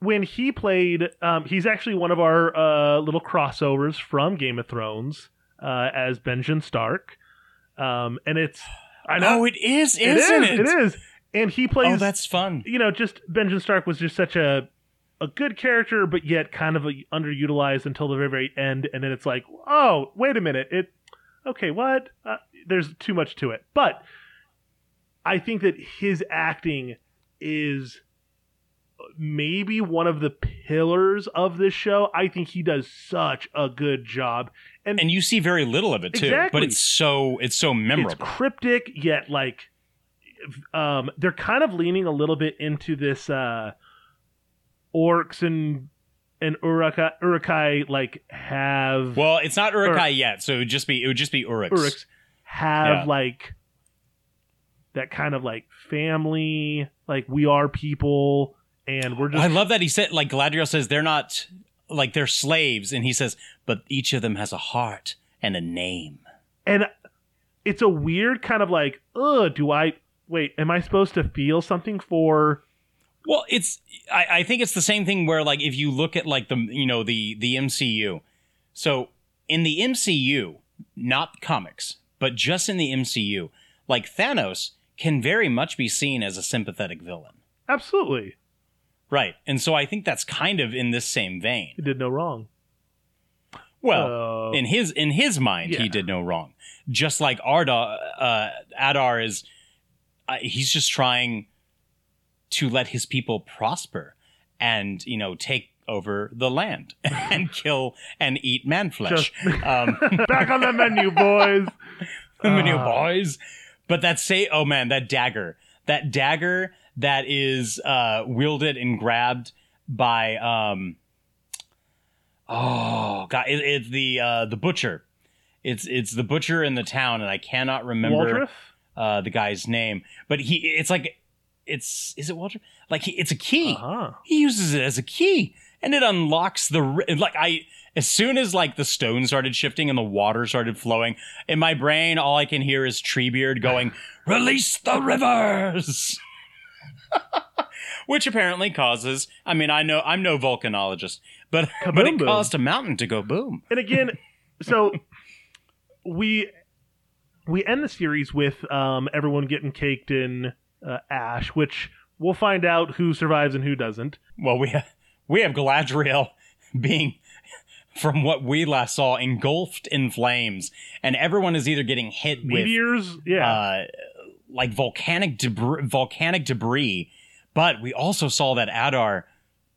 when he played. Um, he's actually one of our uh, little crossovers from Game of Thrones uh, as Benjamin Stark, um, and it's I know Oh, it is, it isn't is, it? it is, and he plays. Oh, that's fun. you know, just Benjamin Stark was just such a a good character, but yet kind of a, underutilized until the very, very end, and then it's like, oh, wait a minute, it okay, what? Uh, there's too much to it, but I think that his acting is maybe one of the pillars of this show. I think he does such a good job, and, And you see very little of it too, Exactly. but it's so it's so memorable. it's cryptic yet like um they're kind of leaning a little bit into this uh orcs and and Uruk-hai, Uruk-hai like have well, it's not Uruk-hai yet, so it would just be it would just be Uruks. uruks have Yeah. like that kind of like family like we are people and we're just I love that he said like Galadriel says they're not like they're slaves, and he says, but each of them has a heart and a name. and it's a weird kind of like ugh do i wait am i supposed to feel something for Well, it's I, I think it's the same thing where like if you look at like the you know the the MCU. So in the MCU, not comics, but just in the MCU, like Thanos can very much be seen as a sympathetic villain. absolutely Right. And so I think that's kind of in this same vein. he did no wrong Well, Uh, in his in his mind, he did no wrong. Just like Arda, uh, Adar is, uh, he's just trying to let his people prosper and you know take over the land and kill and eat man flesh. Just- um, back on the menu boys the menu Ah. boys. But that say, oh man, that dagger, that dagger that is uh, wielded and grabbed by, um, oh god, it, it's the uh, the butcher. It's it's the butcher in the town, and I cannot remember uh, the guy's name. But he, it's like, it's is it Walter? Like he, it's a key. Uh-huh. He uses it as a key, and it unlocks the like I. As soon as like the stone started shifting and the water started flowing, in my brain, all I can hear is Treebeard going, "Release the rivers," which apparently causes. I mean, I know I'm no volcanologist, but but it boom. caused a mountain to go boom. and again so we we end the series with um, everyone getting caked in uh, ash which we'll find out who survives and who doesn't Well, we have, we have Galadriel being, from what we last saw, engulfed in flames, and everyone is either getting hit with meteors? Yeah. uh, like volcanic debris, volcanic debris. But we also saw that Adar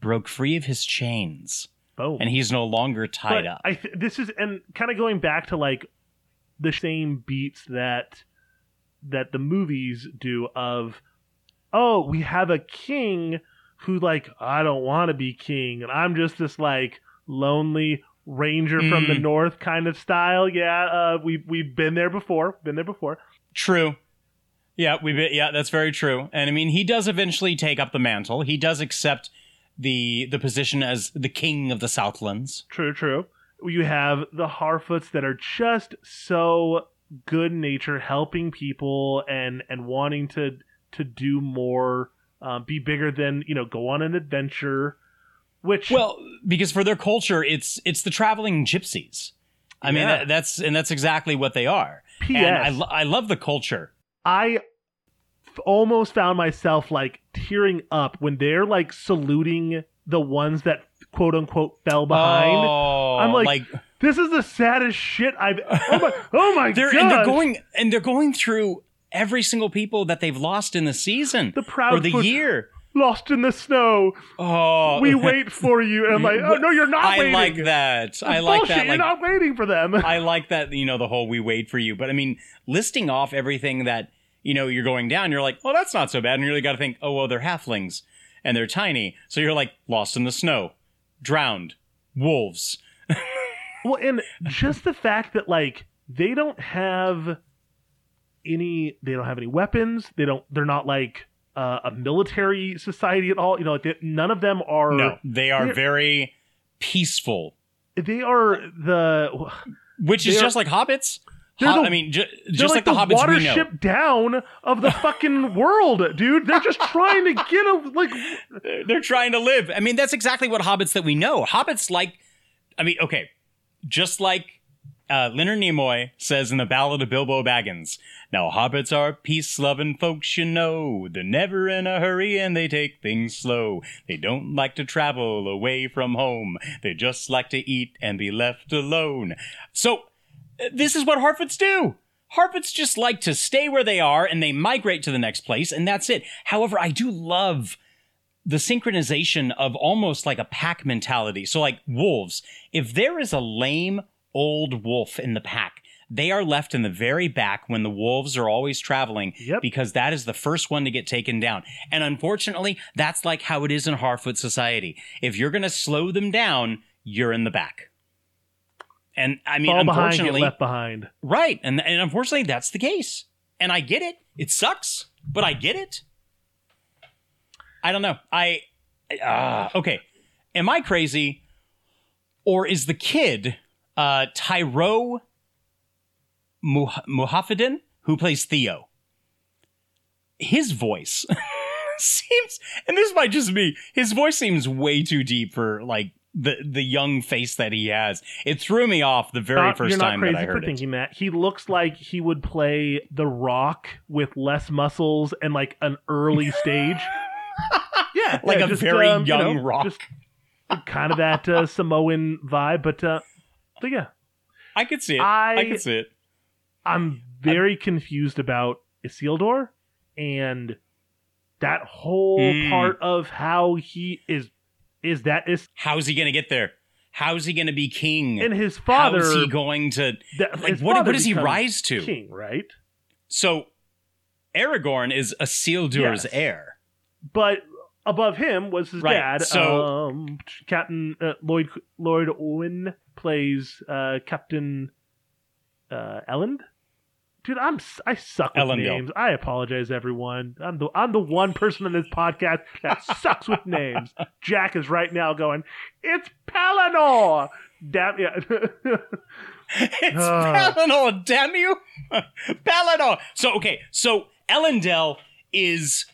broke free of his chains, oh and he's no longer tied but up. I th- this is and kind of going back to like the same beats that that the movies do of oh we have a king who like I don't want to be king and I'm just this like lonely ranger from the Mm. north kind of style yeah uh we we've been there before been there before True. Yeah, we yeah, that's very true. And I mean, he does eventually take up the mantle. He does accept the the position as the king of the Southlands. True, true. You have the Harfoots that are just so good nature, helping people and and wanting to to do more, um, be bigger than you know, go on an adventure. Which Well, because for their culture, it's it's the traveling gypsies. I mean, that, that's and that's exactly what they are. P.S. And I, lo- I love the culture. I almost found myself like tearing up when they're like saluting the ones that quote unquote fell behind. Oh, I'm like, this is the saddest shit I've. Oh my! Oh my they're god! and they're going and they're going through every single people that they've lost in the season The proud or the foot- year. Lost in the snow. Oh, we wait for you. And I'm like, oh no, you're not I waiting. like that. I like bullshit. that. You're not waiting for them. I like that. You know, the whole "we wait for you." But I mean, listing off everything that you know you're going down. You're like, "Oh, that's not so bad." And you really got to think, "Oh, well, they're halflings and they're tiny." So you're like, lost in the snow, drowned, wolves. well, and just the fact that like they don't have any, they don't have any weapons. They don't. They're not like uh, a military society at all. You know, like they, none of them are. No, they are very peaceful, They are the. which is just like hobbits. They're the- I mean, ju- just like, like, the, hobbits we know. watership down of the fucking world, dude. They're just trying to get a like. They're trying to live. I mean, that's exactly what hobbits that we know. Hobbits like, I mean, okay, just like uh, Leonard Nimoy says in the Ballad of Bilbo Baggins. Now, hobbits are peace-loving folks, you know. They're never in a hurry and they take things slow. They don't like to travel away from home. They just like to eat and be left alone. So, uh, this is what Harfoots do. Harfoots just like to stay where they are and they migrate to the next place, and that's it. However, I do love the synchronization of almost like a pack mentality. So, like wolves, if there is a lame old wolf in the pack, they are left in the very back when the wolves are always traveling Yep. because that is the first one to get taken down. And unfortunately, that's like how it is in Harfoot society. If you're going to slow them down, you're in the back. And I mean, fall behind, unfortunately, left behind. Right. And, and unfortunately, that's the case. And I get it. It sucks, but I get it. I don't know. I, uh, okay. Am I crazy? Or is the kid, uh, Tyroe Muh- Muhafidin, who plays Theo? His voice seems, and this might just be, his voice seems way too deep for like the the young face that he has. It threw me off the very Not- 1st you're not time crazy that I for heard it. thinking that. He looks like he would play The Rock with less muscles and like an early stage. yeah, Like yeah, a just, very um, you young know, Rock. just kind of that uh, Samoan vibe, but uh, but yeah, I could see it. I- I, could see it. I'm very confused about Isildur and that whole Mm. part of how he is is that is How's he going to get there? How's he going to be king? and his father How's he going to that- like what? What does he rise to? King, right? So, Aragorn is Isildur's Yes. heir. but above him was his Right, dad. so- um, Captain uh, Lloyd Lloyd Owen plays uh, Captain uh, Elend. Dude, I'm I suck with Elendil. names. I apologize, everyone. I'm the I'm the one person on this podcast that sucks with names. Jack is right now going, "It's Pelennor." Damn yeah. it's. Pelennor, damn you, Pelennor. So okay, so Elendil is,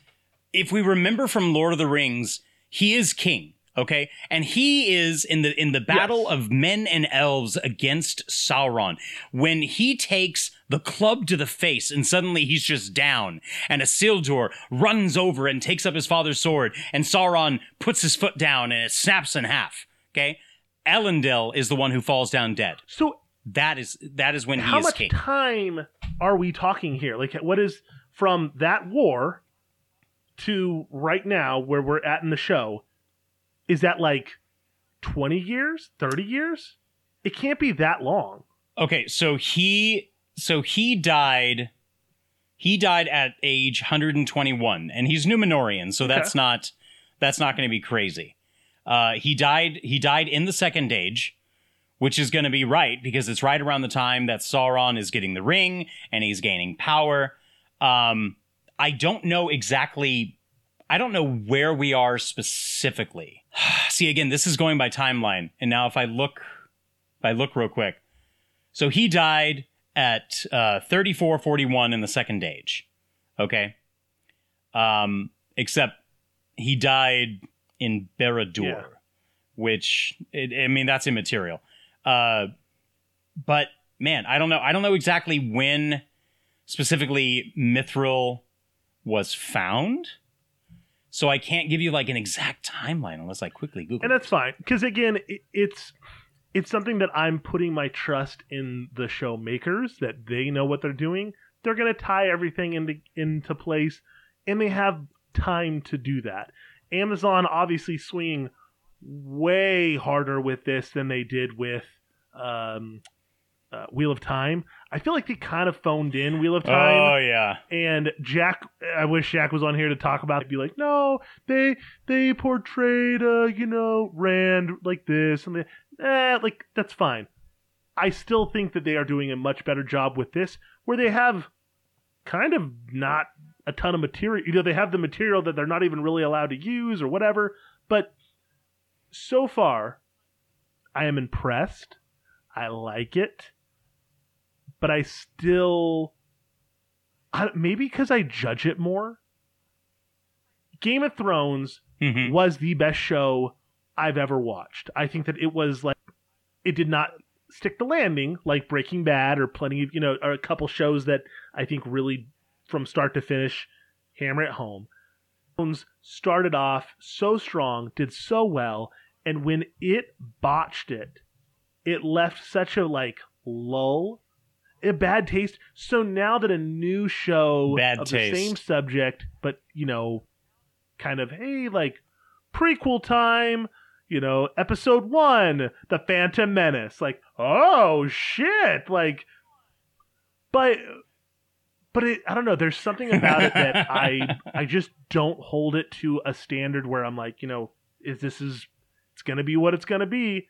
if we remember from Lord of the Rings, he is king. Okay, and he is in the in the battle Yes. of men and elves against Sauron. When he takes the club to the face, and suddenly he's just down, and Isildur runs over and takes up his father's sword, and Sauron puts his foot down, and it snaps in half. Okay, Elendil is the one who falls down dead. so That is that is when he how is much time are we talking here? Like, what is from that war to right now, where we're at in the show? Is that like twenty years, thirty years? It can't be that long. Okay, so he so he died he died at age 121 and he's Numenorean, so that's not that's not going to be crazy. Uh, he died he died in the second age, which is going to be right because it's right around the time that Sauron is getting the ring and he's gaining power. Um, I don't know exactly I don't know where we are specifically. See again, this is going by timeline. And now if I look if I look real quick. So he died at uh, 3441 in the second age. Okay. Um, except he died in Barad-dûr, Yeah. which, it, I mean, that's immaterial. Uh, but man, I don't know. I don't know exactly when specifically Mithril was found. So I can't give you like an exact timeline unless I quickly Google. and that's fine because again it, it's it's something that i'm putting my trust in the show makers that they know what they're doing they're going to tie everything into into place and they have time to do that amazon obviously swinging way harder with this than they did with um uh, Wheel of Time. I feel like they kind of phoned in Wheel of Time. Oh yeah. And Jack, I wish Jack was on here to talk about it. Be like, no, they they portrayed, uh, you know, Rand like this, and they, eh, like that's fine. I still think that they are doing a much better job with this, where they have kind of not a ton of material. You know, they have the material that they're not even really allowed to use or whatever. But so far, I am impressed. I like it, but I still I, maybe because I judge it more. Game of Thrones Mhm. was the best show I've ever watched. I think that it was like it did not stick the landing like Breaking Bad or plenty of you know or a couple shows that I think really from start to finish hammer it home. Thrones started off so strong, did so well, and when it botched it, it left such a like lull, a bad taste. So now that a new show Bad of taste. the same subject, but you know, kind of hey like prequel time, you know, episode one, the Phantom Menace, like oh shit, like, but but it, I don't know. There's something about it that I I just don't hold it to a standard where I'm like, you know, is this is it's gonna be what it's gonna be.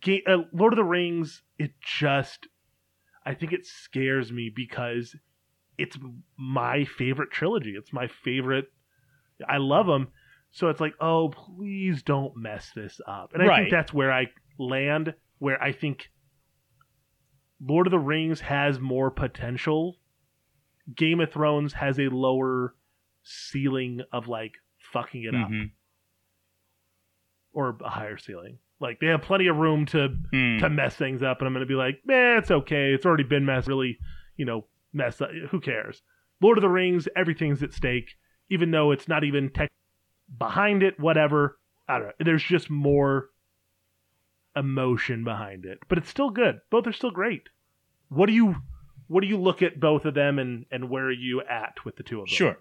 Ga- uh, Lord of the Rings, it just I think it scares me because it's my favorite trilogy. It's my favorite. I love them, so it's like, oh, please don't mess this up. And I Right. think that's where I land. Where I think Lord of the Rings has more potential. Game of Thrones has a lower ceiling of like fucking it up, Mhm. or a higher ceiling. Like they have plenty of room to Hmm. to mess things up, and I'm going to be like, man, it's okay. It's already been messed. Really, you know, messed up. Who cares? Lord of the Rings, everything's at stake, even though it's not even tech behind it. Whatever. I don't know. There's just more emotion behind it, but it's still good. Both are still great. What do you what do you look at both of them, and and where are you at with the two of them? Sure.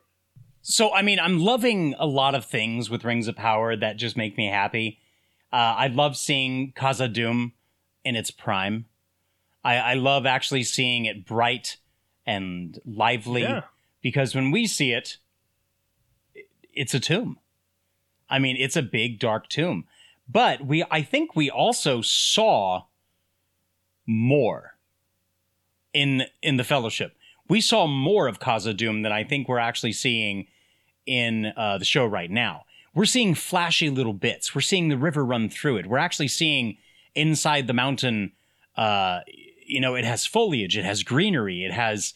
So, I mean, I'm loving a lot of things with Rings of Power that just make me happy. Uh, I love seeing Khazad Dûm in its prime. I, I love actually seeing it bright and lively Yeah. because when we see it, it- it's a tomb. I mean, it's a big dark tomb. But we, I think we also saw more in in the Fellowship. We saw more of Khazad Dûm than I think we're actually seeing in uh, the show right now. We're seeing flashy little bits. We're seeing the river run through it. We're actually seeing inside the mountain. Uh, you know, it has foliage. It has greenery. It has.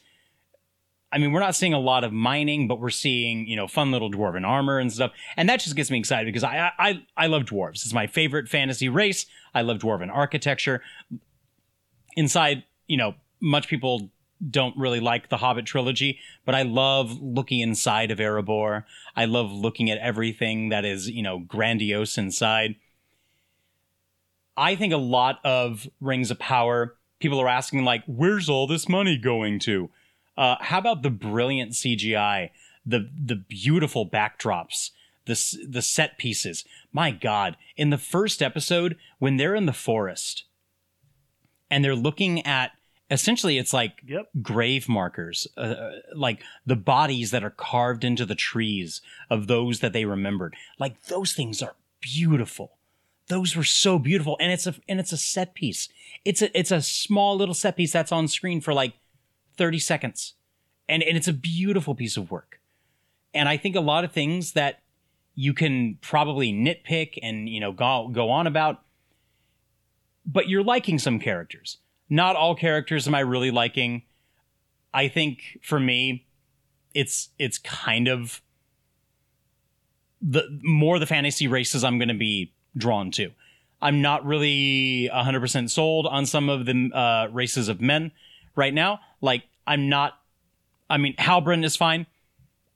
I mean, we're not seeing a lot of mining, but we're seeing you know fun little dwarven armor and stuff, and that just gets me excited because I I I love dwarves. It's my favorite fantasy race. I love dwarven architecture. Inside, you know, much people don't really like the Hobbit trilogy, but I love looking inside of Erebor. I love looking at everything that is, you know, grandiose inside. I think a lot of Rings of Power, people are asking, like, where's all this money going to? Uh, how about the brilliant CGI, the the beautiful backdrops, the the set pieces? My God! In the first episode, when they're in the forest and they're looking at essentially, it's like Yep. grave markers, uh, uh, like the bodies that are carved into the trees of those that they remembered. Like those things are beautiful. Those were so beautiful, and it's a and it's a set piece. It's a it's a small little set piece that's on screen for like thirty seconds, and and it's a beautiful piece of work. And I think a lot of things that you can probably nitpick and you know go go on about, but you're liking some characters. Not all characters am I really liking. I think for me, it's it's kind of the more the fantasy races I'm going to be drawn to. I'm not really 100% sold on some of the uh, races of men right now. Like I'm not. I mean, Halbrand is fine.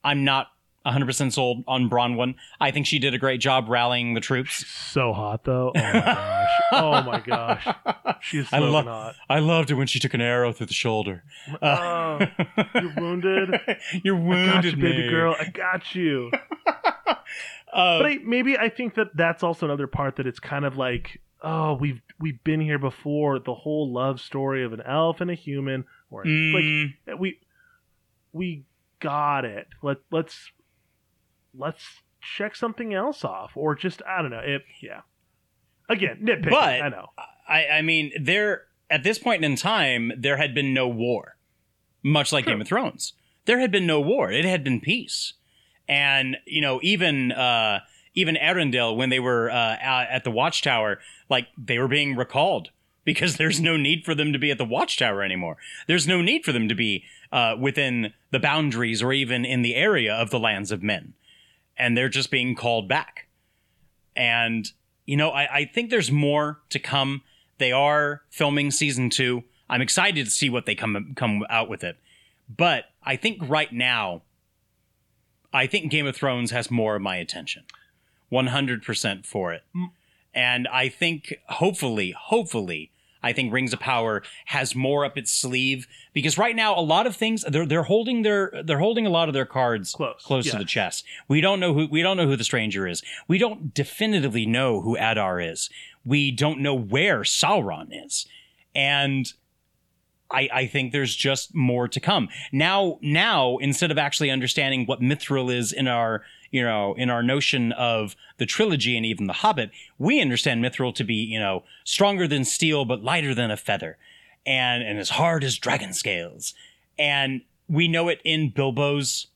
I'm not 100% sold on Bronwyn. I think she did a great job rallying the troops. So hot though. Oh my gosh. Oh my gosh. She's I so love. hot. I loved it when she took an arrow through the shoulder. Uh, Oh, you're wounded. You're I wounded, you, baby girl. I got you. Uh, but I, maybe I think that that's also another part that it's kind of like, oh, we've we've been here before. The whole love story of an elf and a human, or Mm. like we we got it. Let let's let's check something else off, or just I don't know. It yeah. Again, nitpicking. But- I know. I, I mean, there at this point in time, there had been no war, much like True. Game of Thrones. there had been no war. It had been peace. And, you know, even uh even Arondir, when they were uh, at the watchtower, like they were being recalled because there's no need for them to be at the watchtower anymore. There's no need for them to be uh, within the boundaries or even in the area of the lands of men. And they're just being called back. And, you know, I, I think there's more to come. They are filming season two. I'm excited to see what they come come out with it. But I think right now, I think Game of Thrones has more of my attention. 100% for it. Mm. And I think hopefully, hopefully, I think Rings of Power has more up its sleeve because right now a lot of things they're they're holding their they're holding a lot of their cards Close, to the chest. We don't know who we don't know who the stranger is. We don't definitively know who Adar is. We don't know where Sauron is. And I, I think there's just more to come. Now, now instead of actually understanding what Mithril is in our, you know, in our notion of the trilogy and even the Hobbit, we understand Mithril to be, you know, stronger than steel but lighter than a feather, and and as hard as dragon scales, and we know it in Bilbo's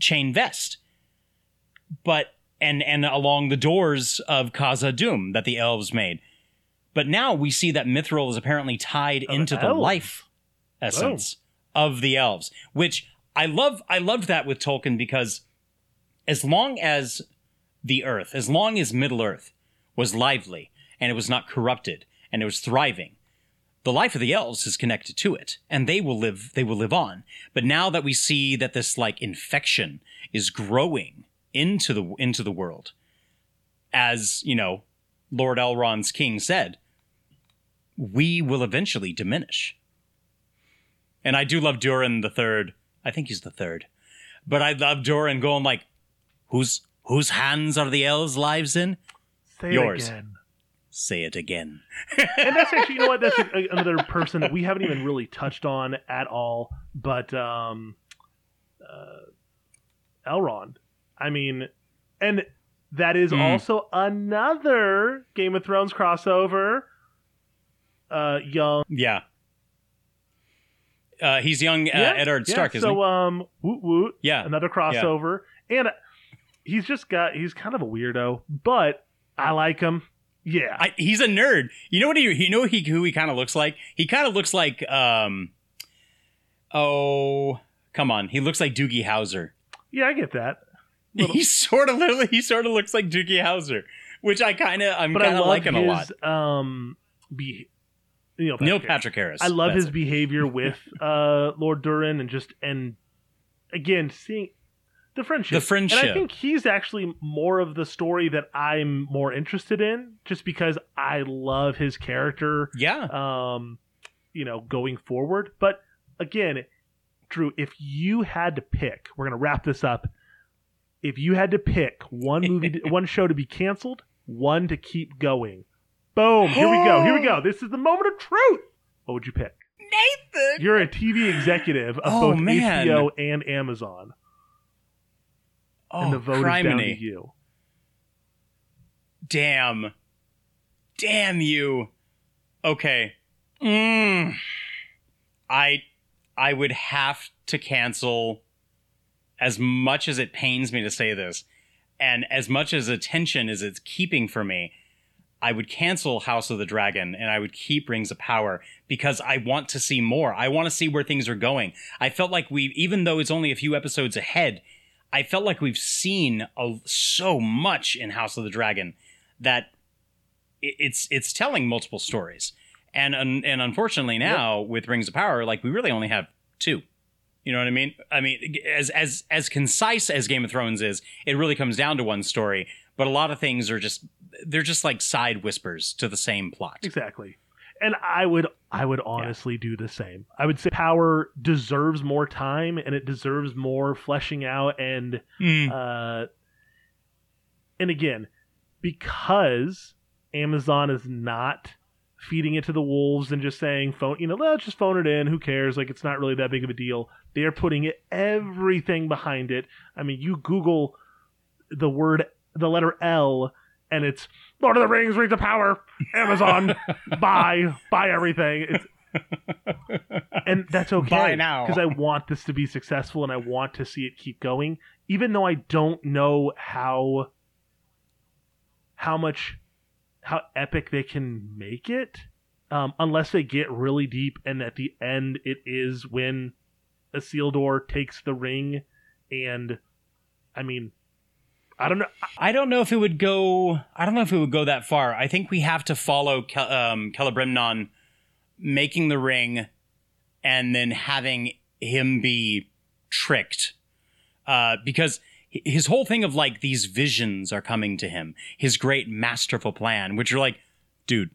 chain vest, but and and along the doors of Khazad-dûm that the elves made. But now we see that Mithril is apparently tied into the elves. life essence of the elves, which I love. I loved that with Tolkien because as long as the earth, as long as Middle Earth was lively and it was not corrupted and it was thriving, the life of the elves is connected to it and they will live they will live on. But now that we see that this like infection is growing into the into the world, as you know, Lord Elrond's king said, we will eventually diminish. And I do love Durin the third. I think he's the third. But I love Durin going like, whose whose hands are the elves' lives in? Say Yours. it again. Say it again. and that's actually, you know what? That's a, a- another person that we haven't even really touched on at all. But um, uh, Elrond. I mean, and that is Hmm. also another Game of Thrones crossover. Uh, young Yeah. Uh, he's young uh, Yeah, Eddard yeah, Stark, isn't so um, woot woot. Yeah, another crossover, and he's just got he's kind of a weirdo, but I like him. Yeah, I, he's a nerd. You know what he? You know he who he kind of looks like? He kind of looks like um. Oh, come on! He looks like Doogie Howser. yeah, I get that. He sort of literally. He sort of looks like Doogie Howser, which I kind of I'm kind of liking his, a lot. Um, be Neil Neil Patrick Harris. I love That's his it. behavior with uh Lord Durin and just and again seeing the friendship. The friendship. And I think he's actually more of the story that I'm more interested in, just because I love his character. Yeah. Um, you know, going forward. But again, Drew, if you had to pick, we're gonna wrap this up. If you had to pick one movie, to, one show to be canceled, one to keep going, boom! Here we go. Here we go. This is the moment of truth. What would you pick? Nathan. You're a TV executive of Oh, both man. HBO and Amazon, and the Oh, vote is down to criminy. you. Damn. Damn you. Okay. Mm. I I would have to cancel as much as it pains me to say this and as much as attention as it's keeping for me. I would cancel House of the Dragon and I would keep Rings of Power because I want to see more. I want to see where things are going. I felt like we even though it's only a few episodes ahead, I felt like we've seen a, so much in House of the Dragon that it, it's it's telling multiple stories. And un, and unfortunately now with Rings of Power, like we really only have two. You know what I mean? I mean, as as as concise as Game of Thrones is, it really comes down to one story. But a lot of things are just they're just like side whispers to the same plot. Exactly. And I would I would honestly do the same. I would say Power deserves more time and it deserves more fleshing out and Mm. uh and again, because Amazon is not feeding it to the wolves and just saying phone you know, let's just phone it in, who cares? Like it's not really that big of a deal. They are putting it, everything behind it. I mean, you Google the word the letter L and it's Lord of the Rings, Rings of Power, Amazon, buy, buy everything. It's and that's okay Bye now. because I want this to be successful and I want to see it keep going, even though I don't know how how much how epic they can make it, um, unless they get really deep and at the end it is when Isildur takes the ring, and I mean, I don't know. I don't know if it would go. I don't know if it would go that far. I think we have to follow Kel, um, Celebrimbor making the ring, and then having him be tricked, uh, because his whole thing of like these visions are coming to him, his great masterful plan, which are like, dude,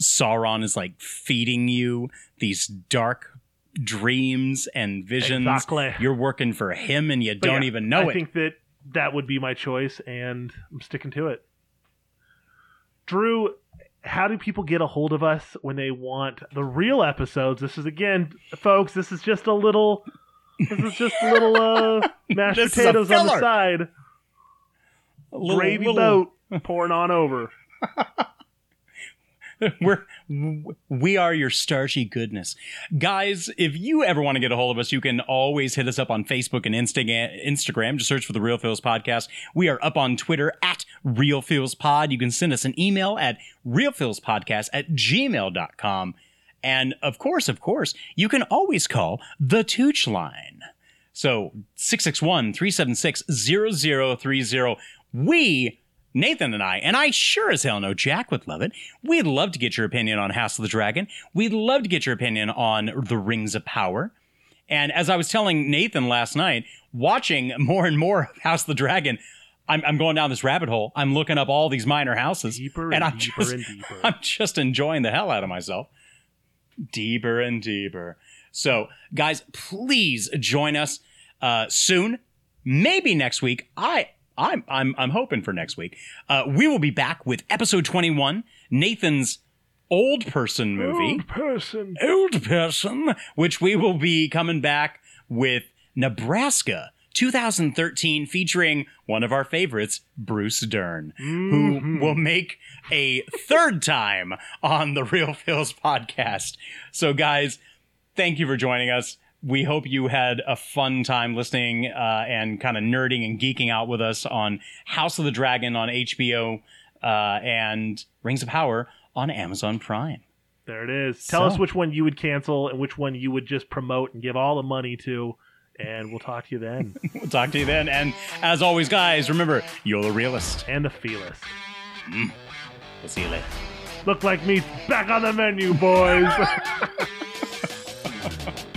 Sauron is like feeding you these dark dreams and visions. Exactly. You're working for him, and you But don't yeah, even know I it. I think that that would be my choice, and I'm sticking to it. Drew, how do people get a hold of us when they want the real episodes? This is again, folks. This is just a little. This is just a little uh, mashed This potatoes on the side. A little- Gravy little- boat pouring on over. We're we are your starchy goodness, guys. If you ever want to get a hold of us, you can always hit us up on Facebook and Instagram. Instagram, just search for the Real Feels Podcast. We are up on Twitter at Real Feels Pod. You can send us an email at realfeelspodcast at gmail.com. and of course, of course, you can always call the Tooch line. So 661-376-0030. We Nathan and I, and I sure as hell know Jack would love it. We'd love to get your opinion on House of the Dragon. We'd love to get your opinion on The Rings of Power. And as I was telling Nathan last night, watching more and more of House of the Dragon, I'm, I'm going down this rabbit hole. I'm looking up all these minor houses, Deeper and and I'm deeper just, and deeper. I'm just enjoying the hell out of myself. Deeper and deeper. So, guys, please join us uh, soon. Maybe next week. I I'm I'm I'm hoping for next week. Uh, we will be back with episode 21, Nathan's old person movie Old person. old person, which we will be coming back with Nebraska 2013, featuring one of our favorites, Bruce Dern, who will make a third time on the Real Feels podcast. So, guys, thank you for joining us. We hope you had a fun time listening uh, and kind of nerding and geeking out with us on House of the Dragon on HBO uh, and Rings of Power on Amazon Prime. There it is. Tell So- us which one you would cancel and which one you would just promote and give all the money to, and we'll talk to you then. We'll talk to you then. And as always, guys, remember, you're the realist. and the feelist. We'll see you later. Look like meat's back on the menu, boys.